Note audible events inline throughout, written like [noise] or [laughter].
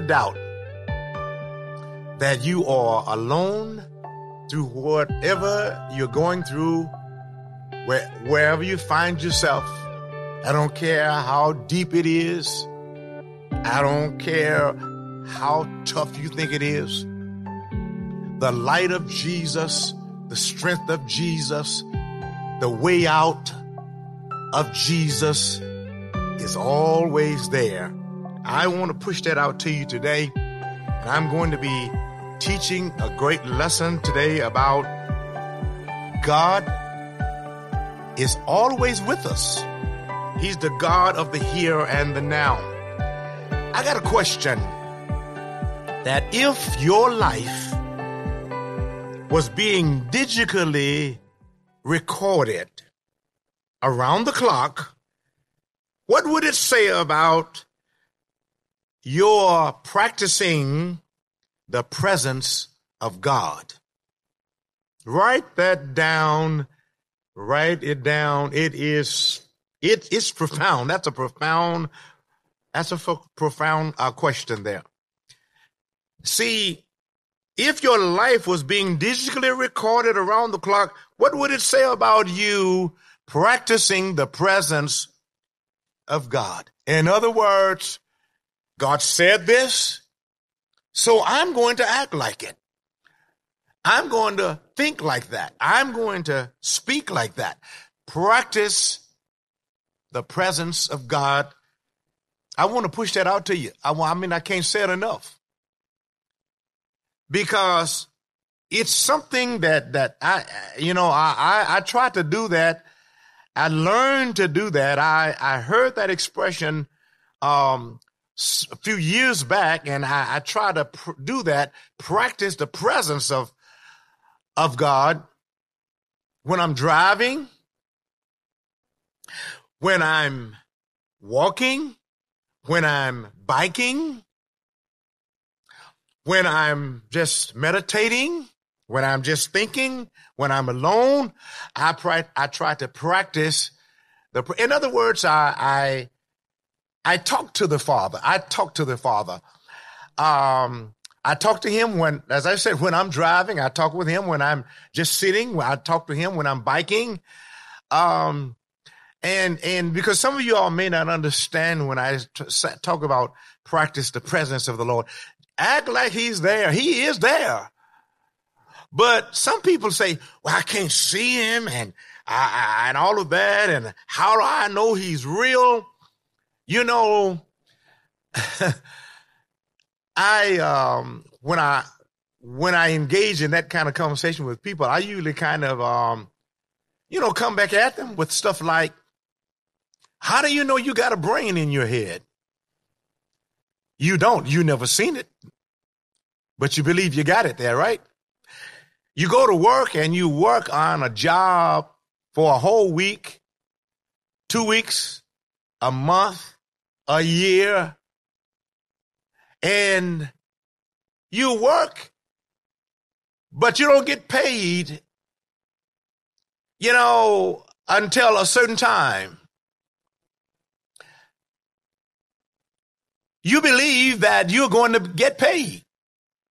doubt that you are alone through whatever you're going through, where, wherever you find yourself. I don't care how deep it is. I don't care how tough you think it is. The light of Jesus, the strength of Jesus, the way out of Jesus is always there. I want to push that out to you today. And I'm going to be teaching a great lesson today about God is always with us. He's the God of the here and the now. I got a question that if your life was being digitally recorded around the clock, what would it say about your practicing the presence of God? Write that down. Write it down. It is it is profound. That's a profound that's a f- profound uh, question there. See, if your life was being digitally recorded around the clock, what would it say about you practicing the presence of God? In other words, God said this, so I'm going to act like it. I'm going to think like that. I'm going to speak like that. Practice the presence of God. I want to push that out to you. I, I mean, I can't say it enough because it's something that that I you know I, I I tried to do that. I learned to do that. I I heard that expression um a few years back, and I, I try to pr- do that. Practice the presence of of God when I'm driving, when I'm walking, when I'm biking, when I'm just meditating, when I'm just thinking, when I'm alone, I try, I try to practice the, in other words, I, I, I talk to the Father. I talk to the Father. Um, I talk to him when, as I said, when I'm driving, I talk with him when I'm just sitting. I talk to him when I'm biking. Um, and, and because some of you all may not understand when I t- talk about practice the presence of the Lord, act like he's there. He is there. But some people say, well, I can't see him and I, I, and all of that. And how do I know he's real? You know, [laughs] I, um, when I, when I engage in that kind of conversation with people, I usually kind of, um, you know, come back at them with stuff like, how do you know you got a brain in your head? You don't. You never seen it, but you believe you got it there, right? You go to work and you work on a job for a whole week, two weeks, a month, a year, and you work, but you don't get paid, you know, until a certain time. you believe that you're going to get paid.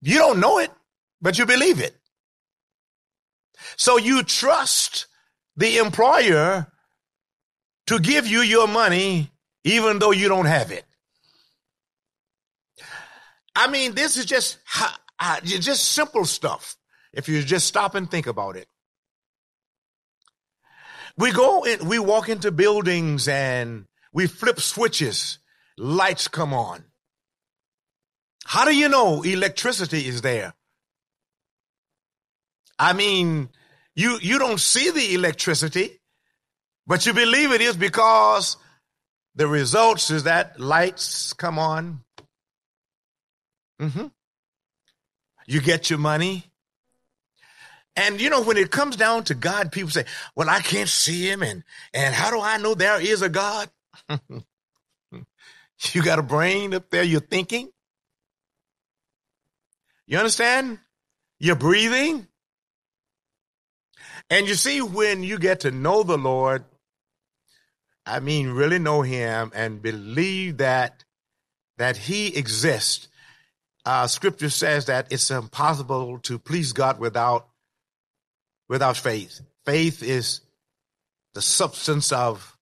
You don't know it, but you believe it. So you trust the employer to give you your money even though you don't have it. I mean, this is just just simple stuff. If you just stop and think about it. We go in, we walk into buildings and we flip switches lights come on. How do you know electricity is there? I mean, you, you don't see the electricity, but you believe it is because the results is that lights come on. Mm-hmm. You get your money. And you know, when it comes down to God, people say, well, I can't see him. And, and how do I know there is a God? [laughs] You got a brain up there, you're thinking. You understand? You're breathing. And you see, when you get to know the Lord, I mean, really know him and believe that, that he exists. uh, scripture says that it's impossible to please God without without faith. Faith is the substance of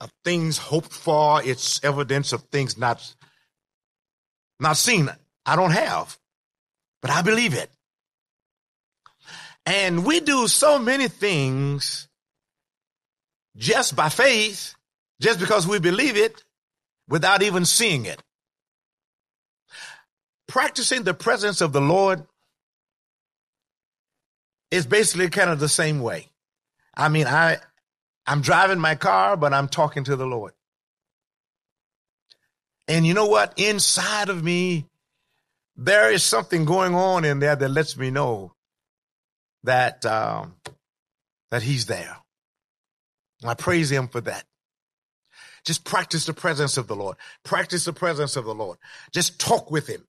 of things hoped for. It's evidence of things not not seen. I don't have, but I believe it. And we do so many things just by faith, just because we believe it without even seeing it. Practicing the presence of the Lord is basically kind of the same way. I mean, I, I'm driving my car, but I'm talking to the Lord. And you know what? Inside of me, there is something going on in there that lets me know that um, that He's there. I praise Him for that. Just practice the presence of the Lord. Practice the presence of the Lord. Just talk with Him.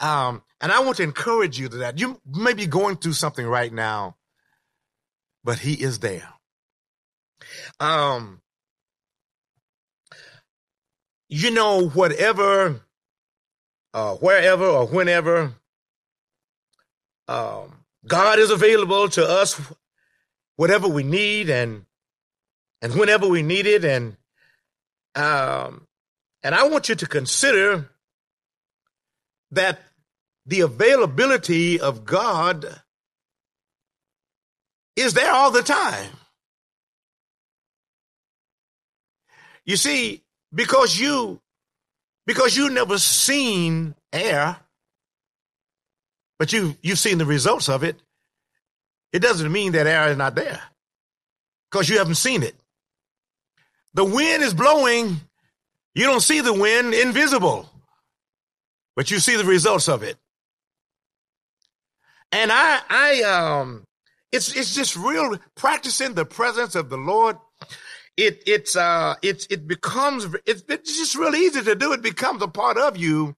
Um, and I want to encourage you to that. You may be going through something right now, but He is there. Um, you know, whatever, uh, wherever or whenever, um, God is available to us, whatever we need and and whenever we need it, and um, and I want you to consider that the availability of God is there all the time. You see, because you because you never seen air, but you you've seen the results of it, it doesn't mean that air is not there. Because you haven't seen it. The wind is blowing. You don't see the wind, invisible, but you see the results of it. And I, I, um, it's, it's just real practicing the presence of the Lord. It, it's, uh, it's, it becomes, it's, it's just real easy to do. It becomes a part of you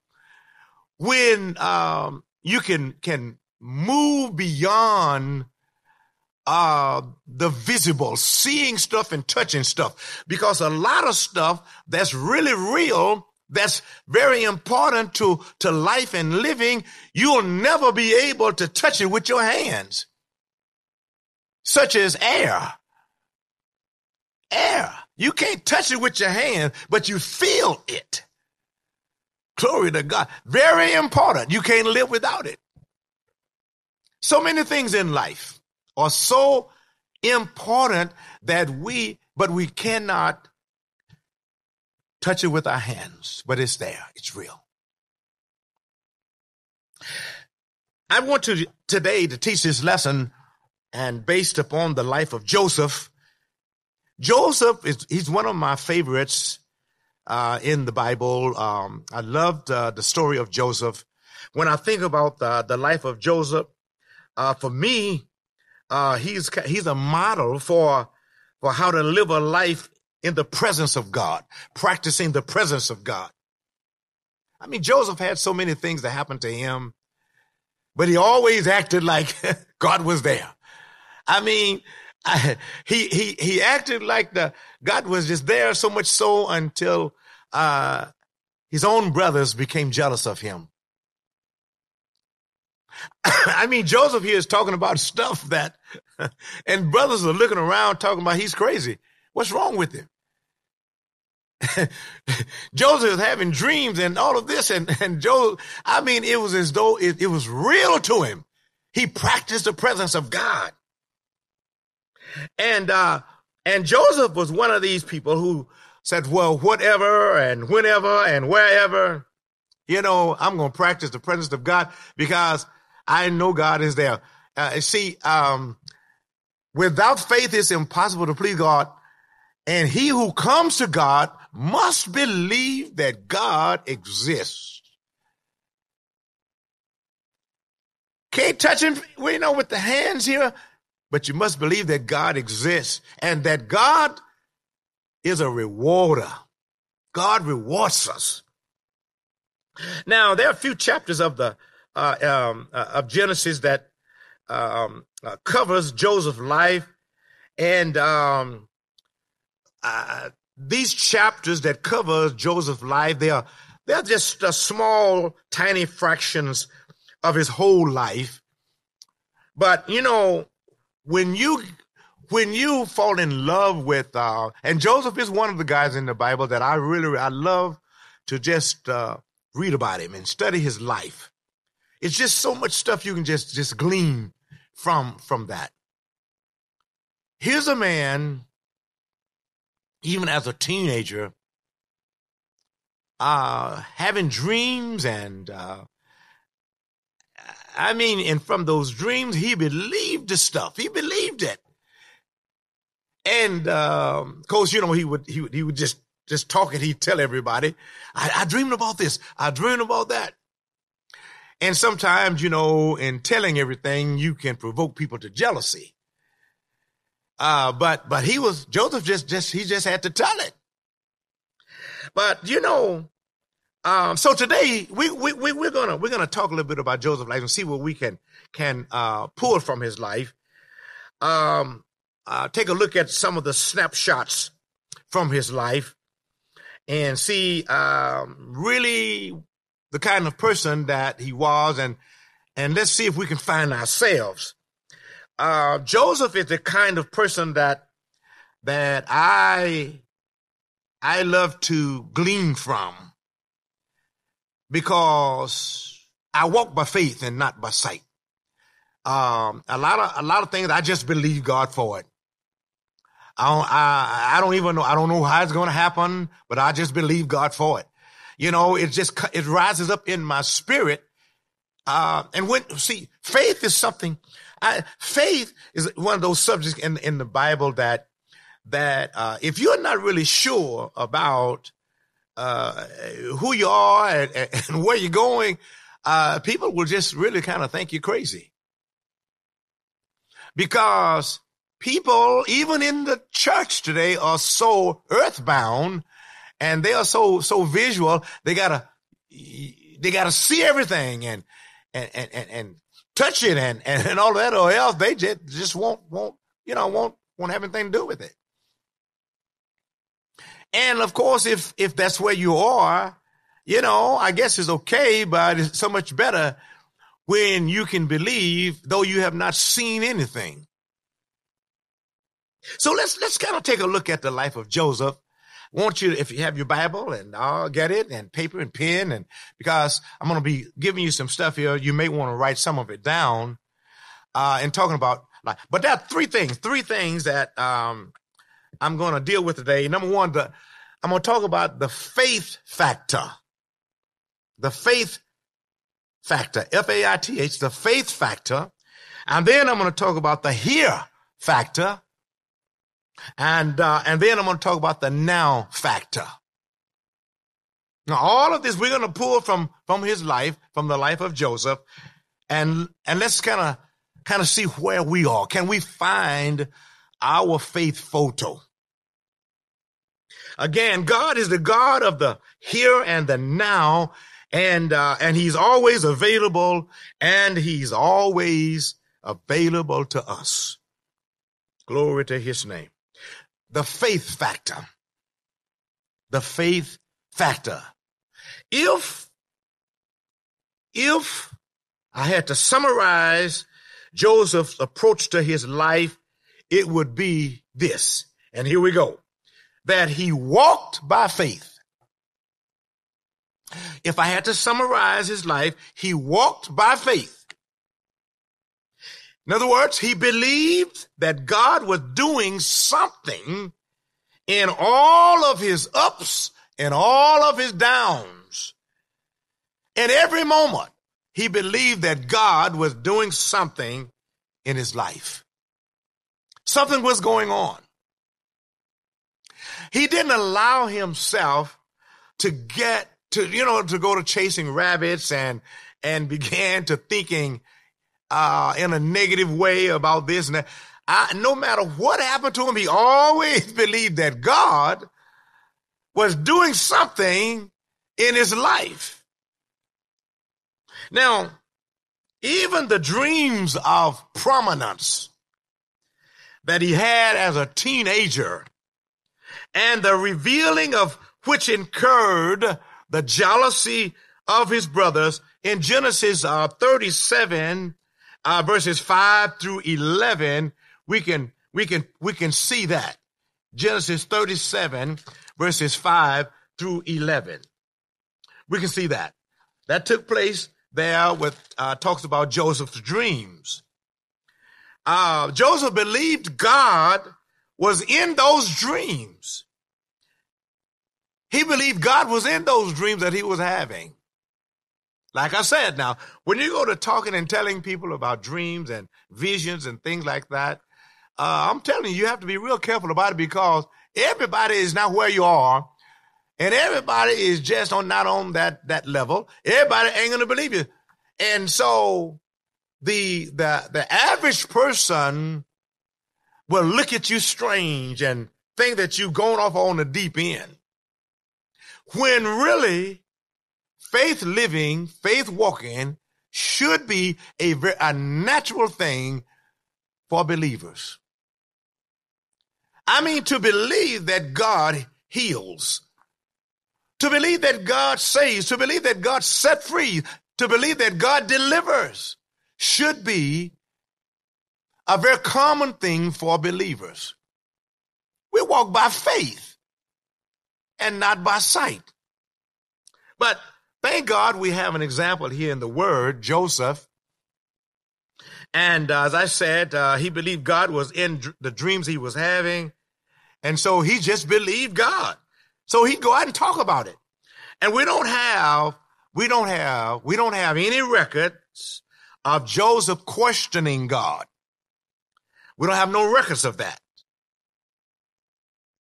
when, um, you can, can move beyond uh, the visible, seeing stuff and touching stuff. Because a lot of stuff that's really real, that's very important to, to life and living, you'll never be able to touch it with your hands. Such as air. Air. You can't touch it with your hand, but you feel it. Glory to God. Very important. You can't live without it. So many things in life are so important that we, but we cannot touch it with our hands, but it's there. It's real. I want to today to teach this lesson and based upon the life of Joseph. Joseph is, he's one of my favorites, uh, in the Bible. Um, I loved, uh, the story of Joseph. When I think about the, the life of Joseph, uh, for me, uh, he's he's a model for for how to live a life in the presence of God, practicing the presence of God. I mean, Joseph had so many things that happened to him, but he always acted like [laughs] God was there. I mean, I, [laughs] he he he acted like the God was just there so much so until uh, his own brothers became jealous of him. [coughs] I mean, Joseph here is talking about stuff that, [laughs] and brothers are looking around talking about he's crazy. What's wrong with him? [laughs] Joseph is having dreams and all of this, and and Joseph. I mean, it was as though it, it was real to him. He practiced the presence of God, and uh, and Joseph was one of these people who said, "Well, whatever and whenever and wherever, you know, I'm going to practice the presence of God because." I know God is there. Uh, see, um, without faith, it's impossible to please God. And he who comes to God must believe that God exists. Can't touch him, you know, with the hands here, but you must believe that God exists and that God is a rewarder. God rewards us. Now, there are a few chapters of the uh, um, uh, of Genesis that um, uh, covers Joseph's life. And um, uh, these chapters that cover Joseph's life, they are they're just uh, small, tiny fractions of his whole life. But you know, when you when you fall in love with uh and Joseph is one of the guys in the Bible that I really I love to just uh read about him and study his life. It's just so much stuff you can just just glean from from that. Here's a man even as a teenager uh having dreams and uh I mean, and from those dreams, he believed the stuff. He believed it. And um, of course, you know, he would he would he would just just talk and he'd tell everybody, I, I dreamed about this, I dreamed about that. And sometimes, you know, in telling everything, you can provoke people to jealousy. Uh, but but he was Joseph just just he just had to tell it. But you know, um, so today we, we, we we're gonna we're gonna talk a little bit about Joseph's life and see what we can can uh, pull from his life. Um, uh, take a look at some of the snapshots from his life and see um, really the kind of person that he was, and and let's see if we can find ourselves. Uh, Joseph is the kind of person that that I I love to glean from because I walk by faith and not by sight. Um, a lot of a lot of things I just believe God for it. I don't I, I don't even know I don't know how it's going to happen, but I just believe God for it. You know, it just it rises up in my spirit. Uh, and when see faith is something. I, faith is one of those subjects in in the Bible that that uh, if you're not really sure about uh, who you are and, and [laughs] where you're going, uh, people will just really kind of think you're crazy. Because people, even in the church today, are so earthbound and they are so, so visual. They gotta, they gotta see everything and, and, and, and, and touch it and, and, and all that or else they just, just won't, won't, you know, won't, won't have anything to do with it. And of course, if, if that's where you are, you know, I guess it's okay, but it's so much better when you can believe, though you have not seen anything. So let's, let's kind of take a look at the life of Joseph. Want you, if you have your Bible and I'll get it and paper and pen and because I'm going to be giving you some stuff here, you may want to write some of it down, uh, and talking about like, but there are three things, three things that, um, I'm going to deal with today. Number one, the, I'm going to talk about the faith factor. The faith factor, F A I T H, the faith factor. And then I'm going to talk about the here factor. And, uh, and then I'm going to talk about the now factor. Now, all of this we're going to pull from, from his life, from the life of Joseph. And, and let's kind of, kind of see where we are. Can we find our faith photo? Again, God is the God of the here and the now, and uh, and He's always available, and He's always available to us. Glory to His name. The faith factor. The faith factor. If if I had to summarize Joseph's approach to his life, it would be this. And here we go that he walked by faith. If I had to summarize his life, he walked by faith. In other words, he believed that God was doing something in all of his ups and all of his downs. In every moment, he believed that God was doing something in his life. Something was going on. He didn't allow himself to get to, you know, to go to chasing rabbits and, and [laughs] began to thinking, uh, in a negative way about this and that. I, no matter what happened to him, he always [laughs] believed that God was doing something in his life. Now, even the dreams of prominence that he had as a teenager and the revealing of which incurred the jealousy of his brothers in Genesis uh, 37, uh, verses 5 through 11, we can, we can, we can see that. Genesis 37, verses 5 through 11. We can see that. That took place there with, uh, talks about Joseph's dreams. Uh, Joseph believed God was in those dreams. He believed God was in those dreams that he was having. Like I said, now, when you go to talking and telling people about dreams and visions and things like that, uh, I'm telling you, you have to be real careful about it because everybody is not where you are. And everybody is just on not on that that level. Everybody ain't gonna believe you. And so the the the average person will look at you strange and think that you've gone off on the deep end. When really faith living, faith walking should be a, a natural thing for believers. I mean, to believe that God heals, to believe that God saves, to believe that God set free, to believe that God delivers should be a very common thing for believers. We walk by faith and not by sight. But thank God we have an example here in the word, Joseph. And uh, as I said, uh, he believed God was in dr- the dreams he was having. And so he just believed God. So he'd go out and talk about it. And we don't have, we don't have, we don't have any records of Joseph questioning God. We don't have no records of that.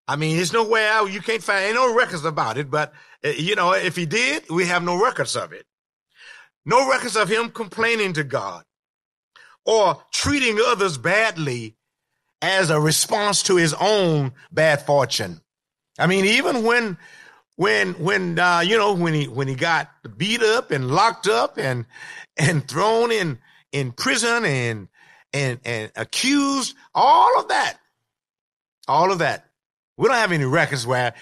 I mean, there's no way out. You can't find any no records about it. But uh, you know, if he did, we have no records of it. No records of him complaining to God or treating others badly as a response to his own bad fortune. I mean, even when, when, when, uh, you know, when he, when he got beat up and locked up and, and thrown in, in prison and, and, and accused, all of that, all of that. We don't have any records where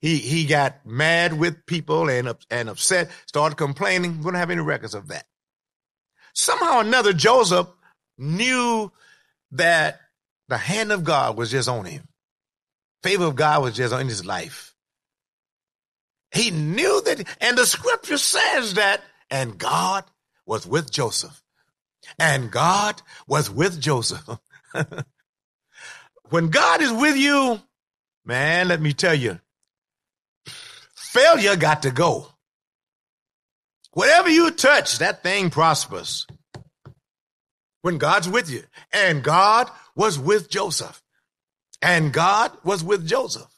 he, he got mad with people and, and upset, started complaining. We don't have any records of that. Somehow or another, Joseph knew that the hand of God was just on him. Favor of God was just on his life. He knew that, and the scripture says that, and God was with Joseph. And God was with Joseph. [laughs] when God is with you, man, let me tell you, failure got to go. Whatever you touch, that thing prospers. When God's with you. And God was with Joseph. And God was with Joseph.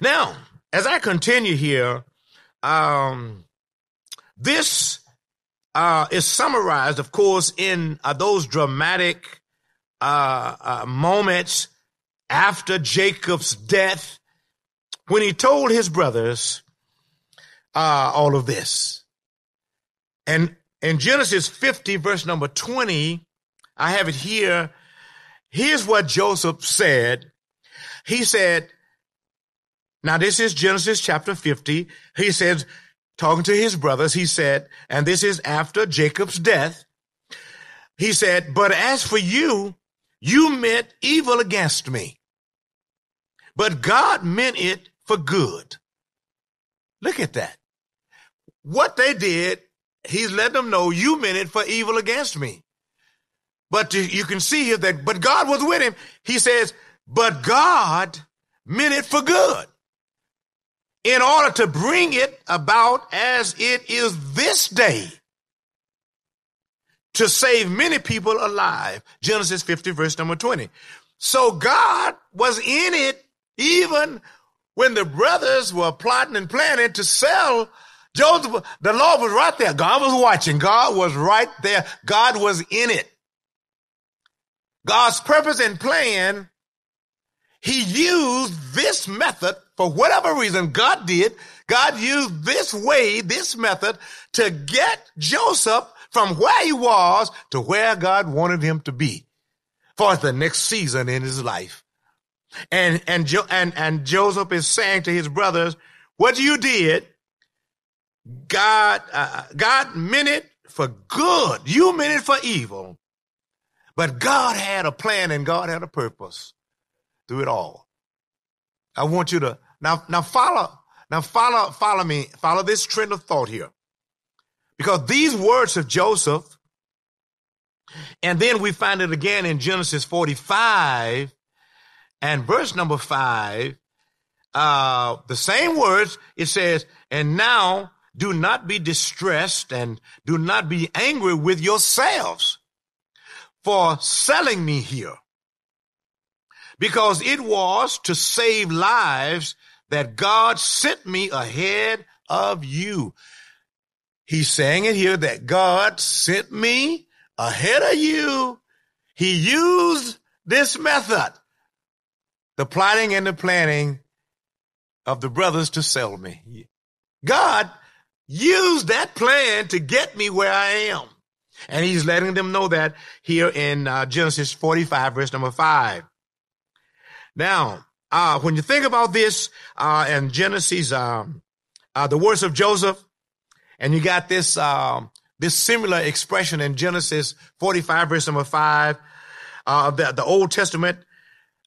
Now, as I continue here, um, this uh, is summarized, of course, in uh, those dramatic uh, uh moments after Jacob's death when he told his brothers uh, all of this. And in Genesis 50, verse number 20, I have it here. Here's what Joseph said. He said, now this is Genesis chapter 50. He says, talking to his brothers, he said, and this is after Jacob's death. He said, but as for you, you meant evil against me, but God meant it for good. Look at that. What they did, he's letting them know you meant it for evil against me. But you can see here that, but God was with him. He says, but God meant it for good in order to bring it about as it is this day to save many people alive. Genesis 50 verse number 20. So God was in it even when the brothers were plotting and planning to sell Joseph. The Lord was right there. God was watching. God was right there. God was in it. God's purpose and plan, he used this method for whatever reason God did. God used this way, this method to get Joseph from where he was to where God wanted him to be for the next season in his life. And, and, jo- and, and Joseph is saying to his brothers, what you did, God, uh, God meant it for good. You meant it for evil. But God had a plan and God had a purpose through it all. I want you to now, now follow, now follow, follow me, follow this trend of thought here. Because these words of Joseph, and then we find it again in Genesis 45 and verse number five, uh, the same words, it says, and now do not be distressed and do not be angry with yourselves for selling me here. Because it was to save lives that God sent me ahead of you. He's saying it here that God sent me ahead of you. He used this method, the plotting and the planning of the brothers to sell me. God used that plan to get me where I am. And he's letting them know that here in uh, Genesis 45, verse number five. Now, uh, when you think about this, uh, in Genesis, um, uh, the words of Joseph, and you got this, um, this similar expression in Genesis 45, verse number five, uh, the, the Old Testament,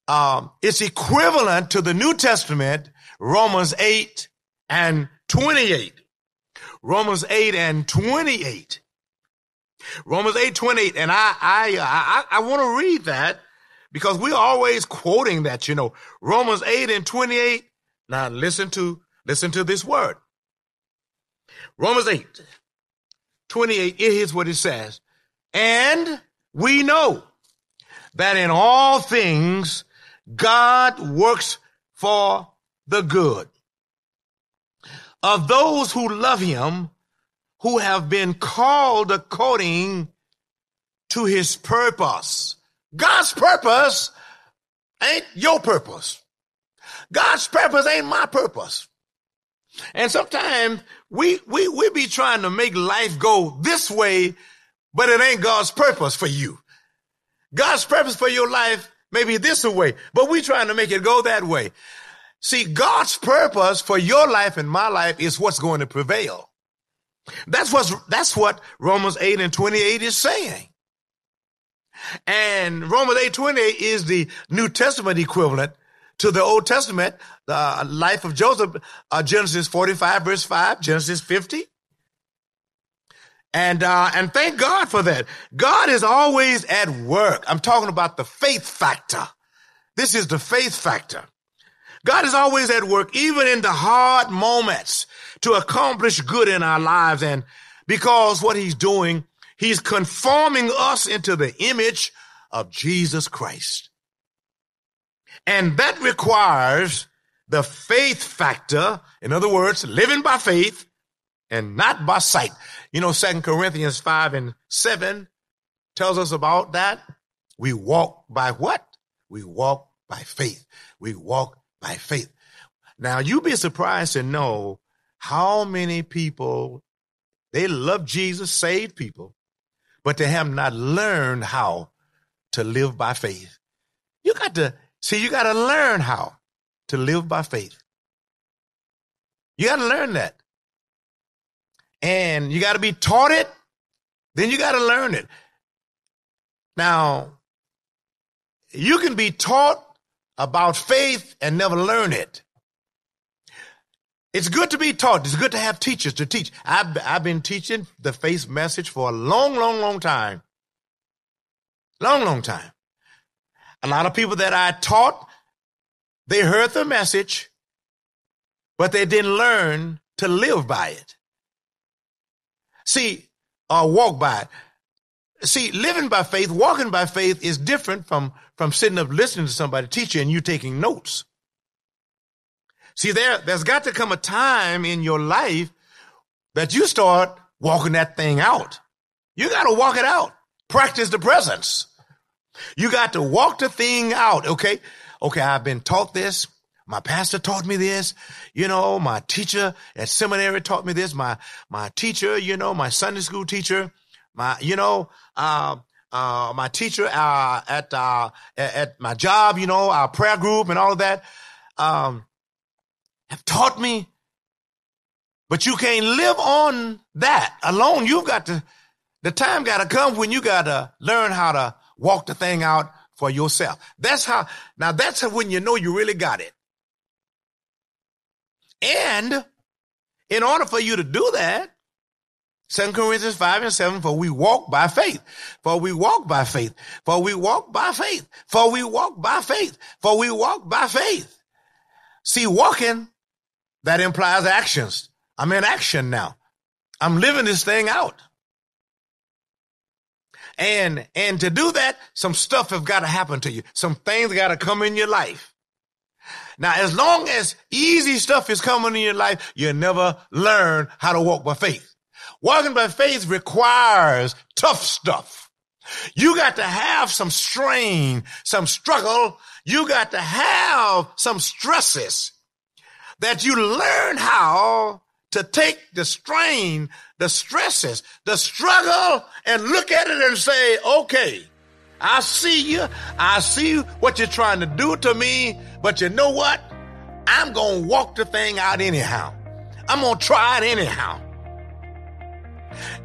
um, it's equivalent to the New Testament, Romans 8 and 28. Romans 8 and 28. Romans 8, 28. And I, I, I, I want to read that because we're always quoting that, you know, Romans 8 and 28. Now listen to, listen to this word. Romans 8, 28, here's what it says. And we know that in all things God works for the good of those who love him, who have been called according to his purpose. God's purpose ain't your purpose. God's purpose ain't my purpose. And sometimes we, we, we be trying to make life go this way, but it ain't God's purpose for you. God's purpose for your life may be this way, but we trying to make it go that way. See, God's purpose for your life and my life is what's going to prevail. That's what's, that's what Romans 8 and 28 is saying. And Romans 8, 28 is the New Testament equivalent to the Old Testament, the life of Joseph, uh, Genesis 45 verse 5, Genesis 50. And, uh, and thank God for that. God is always at work. I'm talking about the faith factor. This is the faith factor. God is always at work, even in the hard moments to accomplish good in our lives. And because what he's doing, he's conforming us into the image of Jesus Christ. And that requires the faith factor. In other words, living by faith and not by sight. You know, Second Corinthians 5 and 7 tells us about that. We walk by what? We walk by faith. We walk by faith. Now you'd be surprised to know how many people they love Jesus, saved people, but they have not learned how to live by faith. You got to see, you got to learn how to live by faith. You got to learn that. And you got to be taught it, then you got to learn it. Now, you can be taught about faith and never learn it. It's good to be taught. It's good to have teachers to teach. I've, I've been teaching the faith message for a long, long, long time. Long, long time. A lot of people that I taught, they heard the message, but they didn't learn to live by it. See, or walk by. See, living by faith, walking by faith is different from, from sitting up listening to somebody teach you and you taking notes. See, there, there's got to come a time in your life that you start walking that thing out. You got to walk it out. Practice the presence. You got to walk the thing out. Okay. Okay. I've been taught this. My pastor taught me this. You know, my teacher at seminary taught me this. My, my teacher, you know, my Sunday school teacher, my, you know, uh, uh, my teacher, uh, at, uh, at my job, you know, our prayer group and all of that, um, have taught me But you can't live on that alone. You've got to, the time got to come when you got to learn how to walk the thing out for yourself. That's how, now that's when you know you really got it. And in order for you to do that, 2 Corinthians 5 and 7, for we walk by faith, for we walk by faith, for we walk by faith, for we walk by faith, for we walk by faith. See, walking, that implies actions. I'm in action now. I'm living this thing out. And, and to do that, some stuff have got to happen to you. Some things got to come in your life. Now, as long as easy stuff is coming in your life, you never learn how to walk by faith. Walking by faith requires tough stuff. You got to have some strain, some struggle. You got to have some stresses that you learn how to take the strain, the stresses, the struggle and look at it and say, okay, I see you. I see what you're trying to do to me, but you know what? I'm going to walk the thing out anyhow. I'm going to try it anyhow.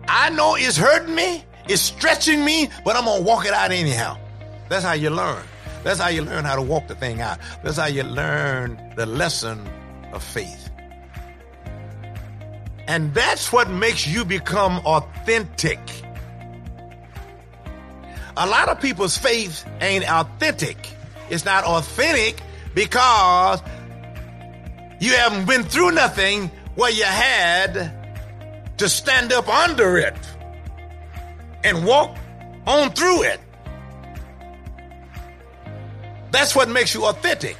I know it's hurting me. It's stretching me, but I'm going to walk it out anyhow. That's how you learn. That's how you learn how to walk the thing out. That's how you learn the lesson of faith. And that's what makes you become authentic. A lot of people's faith ain't authentic. It's not authentic because you haven't been through nothing where you had to stand up under it and walk on through it. That's what makes you authentic.